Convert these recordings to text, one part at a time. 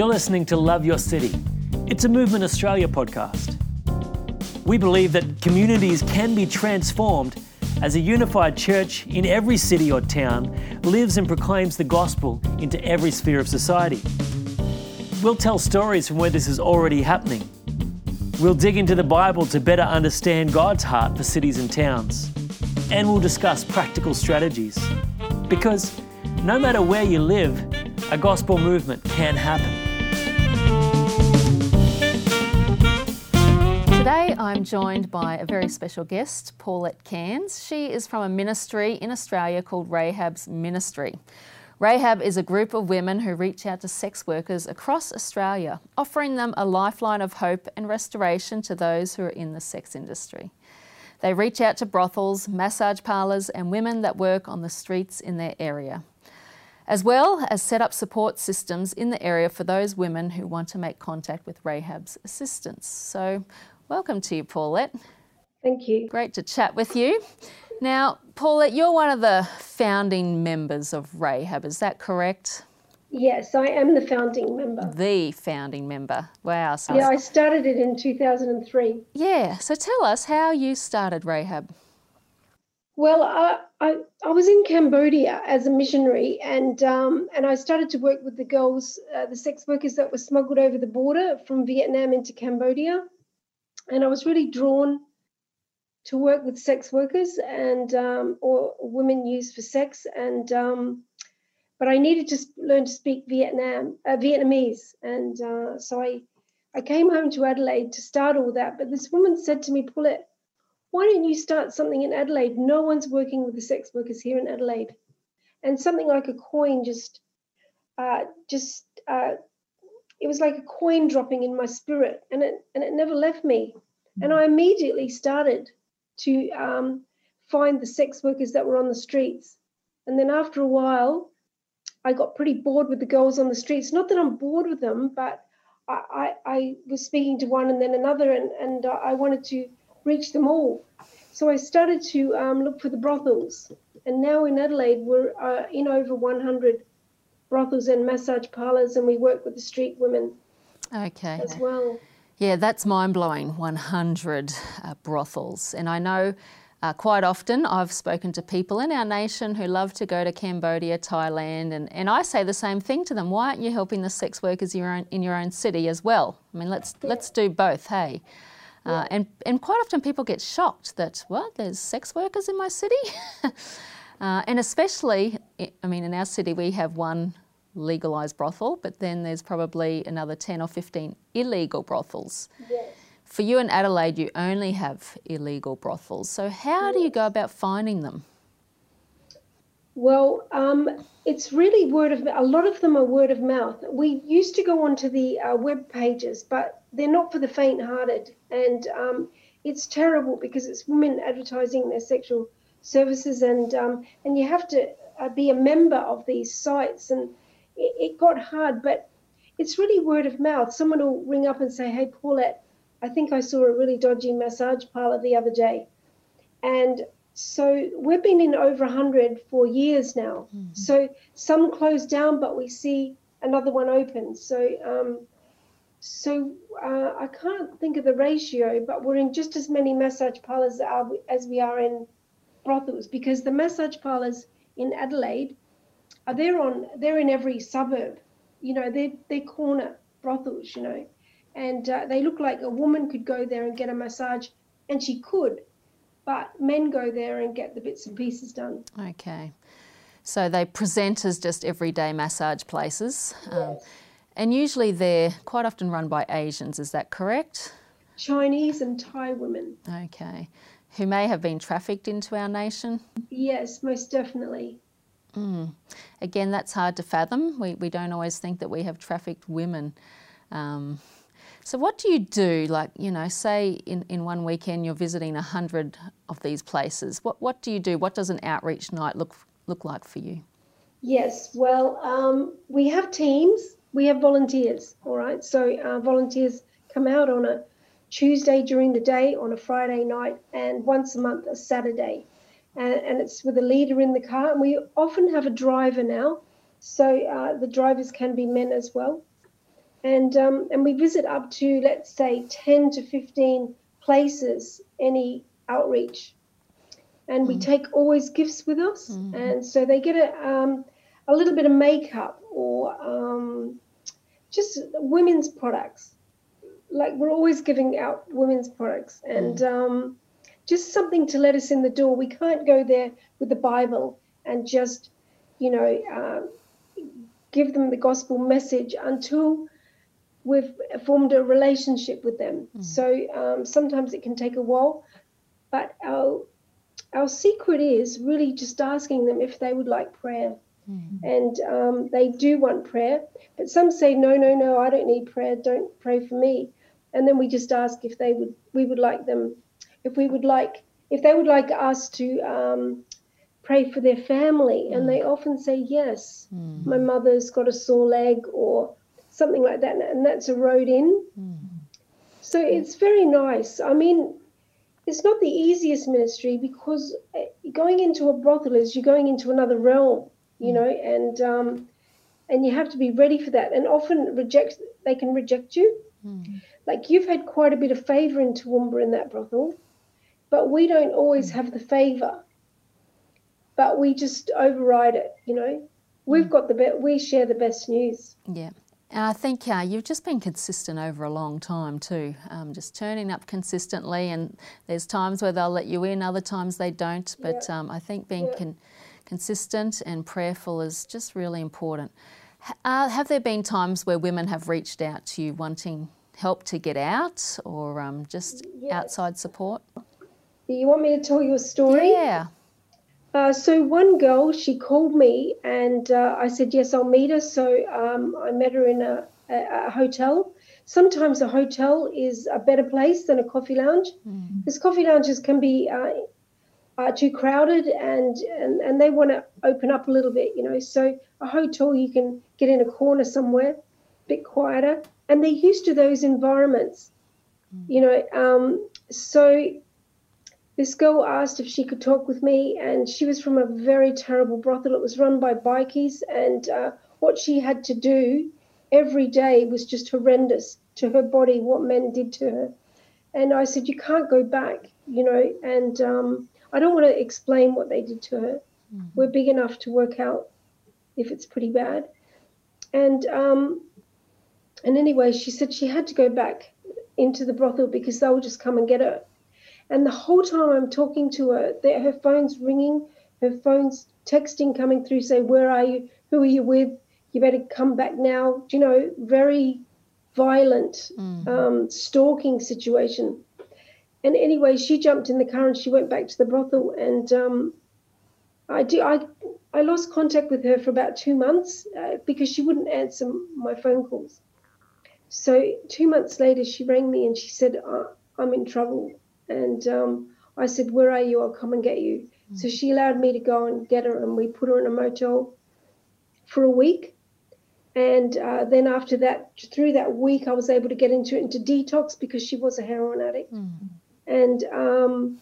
You're listening to Love Your City. It's a Movement Australia podcast. We believe that communities can be transformed as a unified church in every city or town lives and proclaims the gospel into every sphere of society. We'll tell stories from where this is already happening. We'll dig into the Bible to better understand God's heart for cities and towns. And we'll discuss practical strategies. Because no matter where you live, a gospel movement can happen. Today I'm joined by a very special guest, Paulette Cairns. She is from a ministry in Australia called Rahab's Ministry. Rahab is a group of women who reach out to sex workers across Australia, offering them a lifeline of hope and restoration to those who are in the sex industry. They reach out to brothels, massage parlours, and women that work on the streets in their area, as well as set up support systems in the area for those women who want to make contact with Rahab's assistance. So, welcome to you, Paulette. Thank you. Great to chat with you. Now, Paulette, you're one of the founding members of Rahab, is that correct? Yes, I am the founding member. The founding member. Wow. So yeah, I started it in 2003. Yeah. So tell us how you started Rahab. Well, I, I, I was in Cambodia as a missionary, and um, and I started to work with the girls, uh, the sex workers that were smuggled over the border from Vietnam into Cambodia, and I was really drawn to work with sex workers and um, or women used for sex and um, but I needed to learn to speak Vietnam uh, Vietnamese. And uh, so I I came home to Adelaide to start all that but this woman said to me Paulette why don't you start something in Adelaide? No one's working with the sex workers here in Adelaide. And something like a coin just uh, just uh, it was like a coin dropping in my spirit and it and it never left me and I immediately started to um, find the sex workers that were on the streets. And then after a while, I got pretty bored with the girls on the streets. Not that I'm bored with them, but I, I, I was speaking to one and then another, and, and I wanted to reach them all. So I started to um, look for the brothels. And now in Adelaide, we're uh, in over 100 brothels and massage parlours, and we work with the street women okay. as well. Yeah, that's mind blowing 100 uh, brothels. And I know uh, quite often I've spoken to people in our nation who love to go to Cambodia, Thailand, and, and I say the same thing to them. Why aren't you helping the sex workers in your own, in your own city as well? I mean, let's, let's do both, hey? Uh, and, and quite often people get shocked that, what, there's sex workers in my city? uh, and especially, I mean, in our city we have one legalised brothel, but then there's probably another 10 or 15 illegal brothels. Yes. For you in Adelaide, you only have illegal brothels. So, how yes. do you go about finding them? Well, um, it's really word of a lot of them are word of mouth. We used to go onto the uh, web pages, but they're not for the faint-hearted, and um, it's terrible because it's women advertising their sexual services, and um, and you have to uh, be a member of these sites, and it, it got hard, but it's really word of mouth. Someone will ring up and say, Hey, Paulette, I think I saw a really dodgy massage parlor the other day. And so we've been in over 100 for years now. Mm-hmm. So some closed down, but we see another one open. So, um, so uh, I can't think of the ratio, but we're in just as many massage parlors as we are in brothels because the massage parlors in Adelaide are they're on they're in every suburb. You know they're they're corner brothels you know. And uh, they look like a woman could go there and get a massage and she could. But men go there and get the bits and pieces done. Okay. So they present as just everyday massage places um, yes. um, and usually they're quite often run by asians is that correct chinese and thai women okay who may have been trafficked into our nation yes most definitely Mm. Again, that's hard to fathom. We, we don't always think that we have trafficked women. Um, so, what do you do? Like, you know, say in, in one weekend you're visiting a hundred of these places. What what do you do? What does an outreach night look look like for you? Yes, well, um, we have teams. We have volunteers. All right, so uh, volunteers come out on a Tuesday during the day, on a Friday night, and once a month a Saturday. And, and it's with a leader in the car. And we often have a driver now, so uh, the drivers can be men as well. and um, and we visit up to let's say 10 to 15 places any outreach. And we take always gifts with us. And so they get a um, a little bit of makeup or um, just women's products like we're always giving out women's products and um, just something to let us in the door we can't go there with the bible and just you know um, give them the gospel message until we've formed a relationship with them. So um, sometimes it can take a while, but our our secret is really just asking them if they would like prayer, and um, they do want prayer. But some say no, no, no, I don't need prayer. Don't pray for me. And then we just ask if they would we would like them, if we would like if they would like us to. Um, pray for their family. And they often say yes. My mother's got a sore leg or something like that and that's a road in so it's very nice. I mean it's not the easiest ministry because uh, going into a brothel is you're going into another realm you know and um, and you have to be ready for that. And often reject they can reject you like you've had quite a bit of favor in Toowoomba in that brothel but we don't always have the favor but we just override it you know we've got the best we share the best news Yeah. And I think uh, you've just been consistent over a long time too, um, just turning up consistently. And there's times where they'll let you in, other times they don't. But um, I think being Yeah. con- consistent and prayerful is just really important. H- Uh, have there been times where women have reached out to you wanting help to get out or um, just outside support? you want me to tell you a story Yeah. Uh, so one girl, she called me, and uh, I said yes, I'll meet her. So um, I met her in a, a, a hotel. Sometimes a hotel is a better place than a coffee lounge, because coffee lounges can be uh, uh, too crowded, and and, and they want to open up a little bit, you know. So a hotel, you can get in a corner somewhere, a bit quieter, and they're used to those environments, you know. Um, so this girl asked if she could talk with me, and she was from a very terrible brothel. It was run by bikies, and uh, what she had to do every day was just horrendous to her body, what men did to her. And I said, You can't go back, you know, and um, I don't want to explain what they did to her. We're big enough to work out if it's pretty bad. And um, and anyway, she said she had to go back into the brothel because they would just come and get her. And the whole time I'm talking to her, her phone's ringing, her phone's texting coming through, say, Where are you? Who are you with? You better come back now. Do you know, very violent um, stalking situation. And anyway, she jumped in the car and she went back to the brothel. And um, I do, I, I lost contact with her for about two months uh, because she wouldn't answer my phone calls. So two months later, she rang me and she said, uh, "I'm in trouble." And um, I said, "Where are you? I'll come and get you." So she allowed me to go and get her, and we put her in a motel for a week. And uh, then after that, through that week, I was able to get into into detox because she was a heroin addict, and um,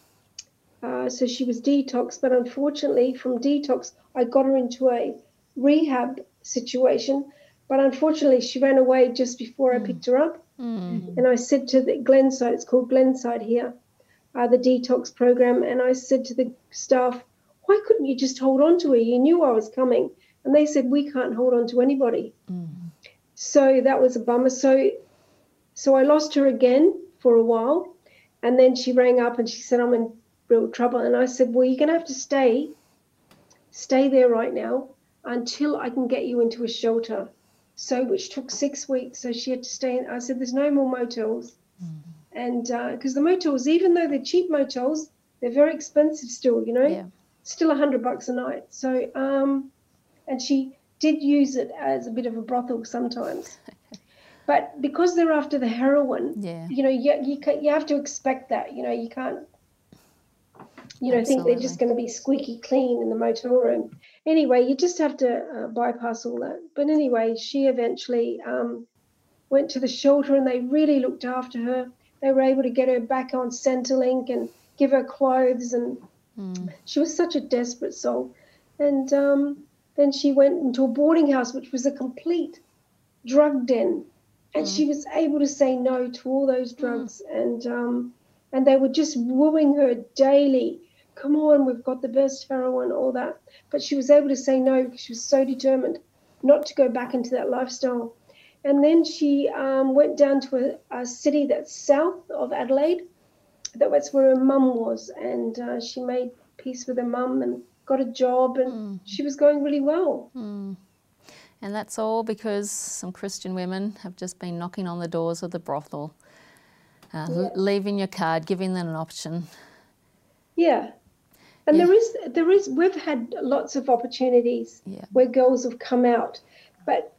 uh, so she was detox. But unfortunately, from detox, I got her into a rehab situation. But unfortunately, she ran away just before I mm. picked her up. Mm. And I said to the Glenside, it's called Glenside here, uh, the detox program. And I said to the staff, why couldn't you just hold on to her? You knew I was coming. And they said, we can't hold on to anybody. Mm. So that was a bummer. So, so I lost her again for a while. And then she rang up and she said, I'm in real trouble. And I said, well, you're going to have to stay, stay there right now until I can get you into a shelter. So, which took six weeks. So she had to stay. In, I said, there's no more motels. And because the motels, even though they're cheap motels, they're very expensive still, you know, Yeah. still a hundred bucks a night. So, um, and she did use it as a bit of a brothel sometimes. But because they're after the heroin, Yeah. you know, you, you, you have to expect that. You know, you can't, you know, think they're just going to be squeaky clean in the motel room. Anyway, you just have to uh, bypass all that. But anyway, she eventually um, went to the shelter and they really looked after her. They were able to get her back on Centrelink and give her clothes, and she was such a desperate soul. And um, then she went into a boarding house, which was a complete drug den. and she was able to say no to all those drugs, and um, and they were just wooing her daily. Come on, we've got the best heroin, all that. But she was able to say no because she was so determined not to go back into that lifestyle. And then she um, went down to a, a, city that's south of Adelaide. That's where her mum was, and uh, she made peace with her mum and got a job, and mm. she was going really well. Mm. And that's all because some Christian women have just been knocking on the doors of the brothel, uh, yeah. leaving your card, giving them an option. Yeah. And yeah. there is, there is, we've had lots of opportunities yeah. where girls have come out, but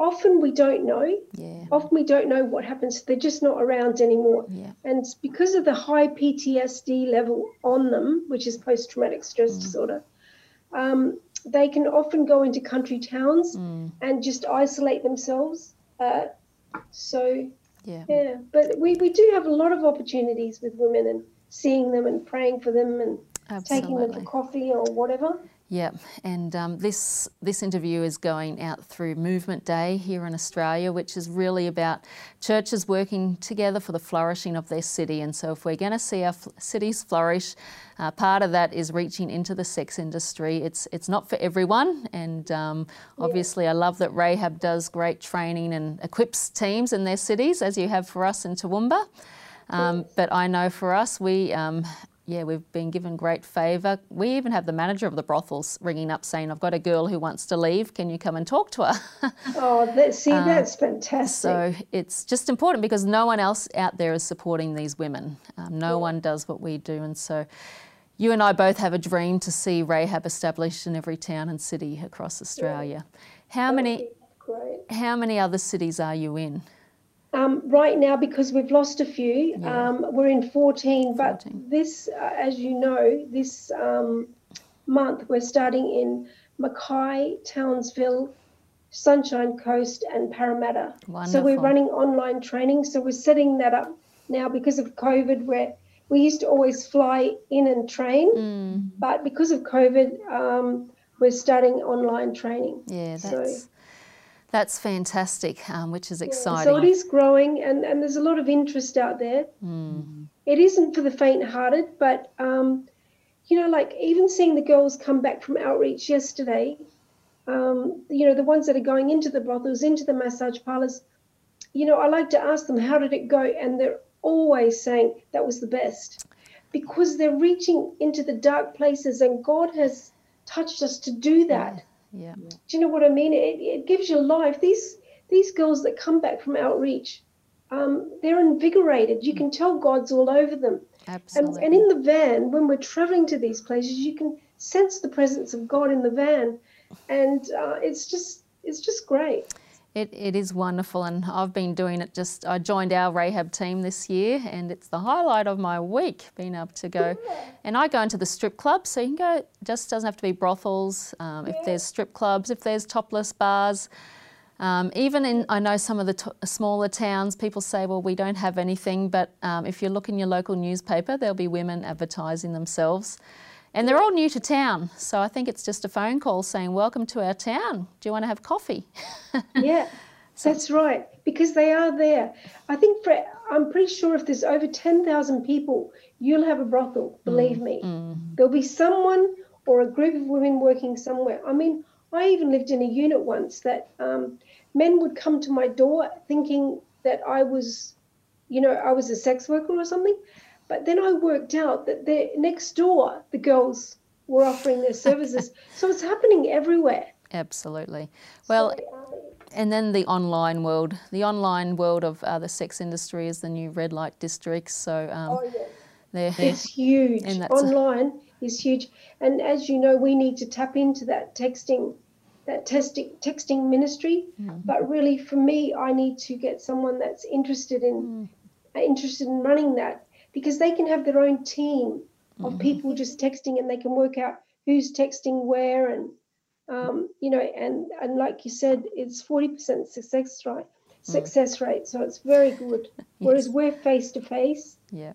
often we don't know. Yeah. Often we don't know what happens. They're just not around anymore. Yeah. And because of the high PTSD level on them, which is post traumatic stress mm. disorder, um, they can often go into country towns mm. and just isolate themselves. Uh, so, yeah. yeah. But we, we do have a lot of opportunities with women and seeing them and praying for them and Absolutely. taking them for coffee or whatever. Yeah, and um, this this interview is going out through Movement Day here in Australia, which is really about churches working together for the flourishing of their city. And so, if we're going to see our cities flourish, uh, part of that is reaching into the sex industry. It's it's not for everyone, and um, obviously, I love that Rahab does great training and equips teams in their cities, as you have for us in Toowoomba. Um, but I know for us, we um, yeah, we've been given great favour. We even have the manager of the brothels ringing up saying, I've got a girl who wants to leave. Can you come and talk to her? oh, that, see, um, that's fantastic. So it's just important because no one else out there is supporting these women. Um, no yeah. one does what we do. And so you and I both have a dream to see Rahab established in every town and city across Australia. Yeah. How many? How many other cities are you in? Um, right now, because we've lost a few, yeah. um, we're in 14. But this, uh, as you know, this um, month we're starting in Mackay, Townsville, Sunshine Coast, and Parramatta. Wonderful. So we're running online training. So we're setting that up now because of COVID, where we used to always fly in and train, mm. but because of COVID, um, we're starting online training. Yeah, that's. So, that's fantastic, um, which is exciting. so it is growing, and, and there's a lot of interest out there. Mm. It isn't for the faint-hearted, but um, you know, like even seeing the girls come back from outreach yesterday, um, you know, the ones that are going into the brothels, into the massage parlors, you know, I like to ask them, how did it go? And they're always saying that was the best because they're reaching into the dark places, and God has touched us to do that. Yeah. Do you know what I mean? It, it gives you life. These these girls that come back from outreach, um, they're invigorated. You can tell God's all over them. Absolutely. And, and in the van, when we're traveling to these places, you can sense the presence of God in the van, and uh, it's just it's just great. It, it is wonderful, and I've been doing it just. I joined our Rahab team this year, and it's the highlight of my week being able to go. And I go into the strip clubs, so you can go, just doesn't have to be brothels. Um, if there's strip clubs, if there's topless bars, um, even in, I know some of the t- smaller towns, people say, well, we don't have anything, but um, if you look in your local newspaper, there'll be women advertising themselves. And they're all new to town, so I think it's just a phone call saying, Welcome to our town. Do you want to have coffee? yeah, that's right, because they are there. I think for, I'm pretty sure if there's over 10,000 people, you'll have a brothel, believe mm, me. Mm. There'll be someone or a group of women working somewhere. I mean, I even lived in a unit once that um, men would come to my door thinking that I was, you know, I was a sex worker or something. But then I worked out that they next door, the girls were offering their services. so it's happening everywhere. Absolutely. Well, and then the online world. The online world of uh, the sex industry is the new red light districts. So um, oh, yeah. it's huge. online a... is huge. And as you know, we need to tap into that texting that testing, texting ministry. Mm. But really, for me, I need to get someone that's interested in mm. interested in running that because they can have their own team of mm-hmm. people just texting and they can work out who's texting where and um, you know and and like you said it's 40% success rate mm. success rate so it's very good whereas we're face to face yeah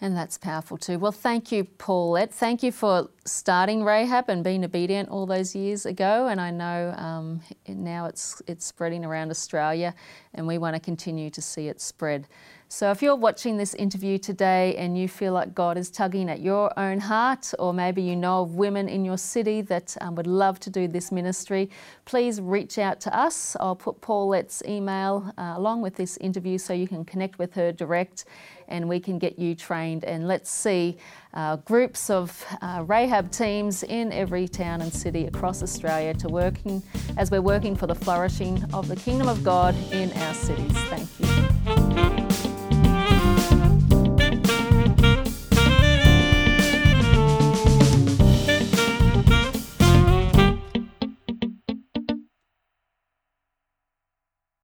And that's powerful too. Well, thank you, Paulette. Thank you for starting Rahab and being obedient all those years ago. And I know um, now it's it's spreading around Australia, and we want to continue to see it spread. So if you're watching this interview today and you feel like God is tugging at your own heart, or maybe you know of women in your city that um, would love to do this ministry, please reach out to us. I'll put Paulette's email uh, along with this interview so you can connect with her direct and we can get you trained. And let's see uh, groups of uh, Rahab teams in every town and city across Australia to working as we're working for the flourishing of the kingdom of God in our cities. Thank you.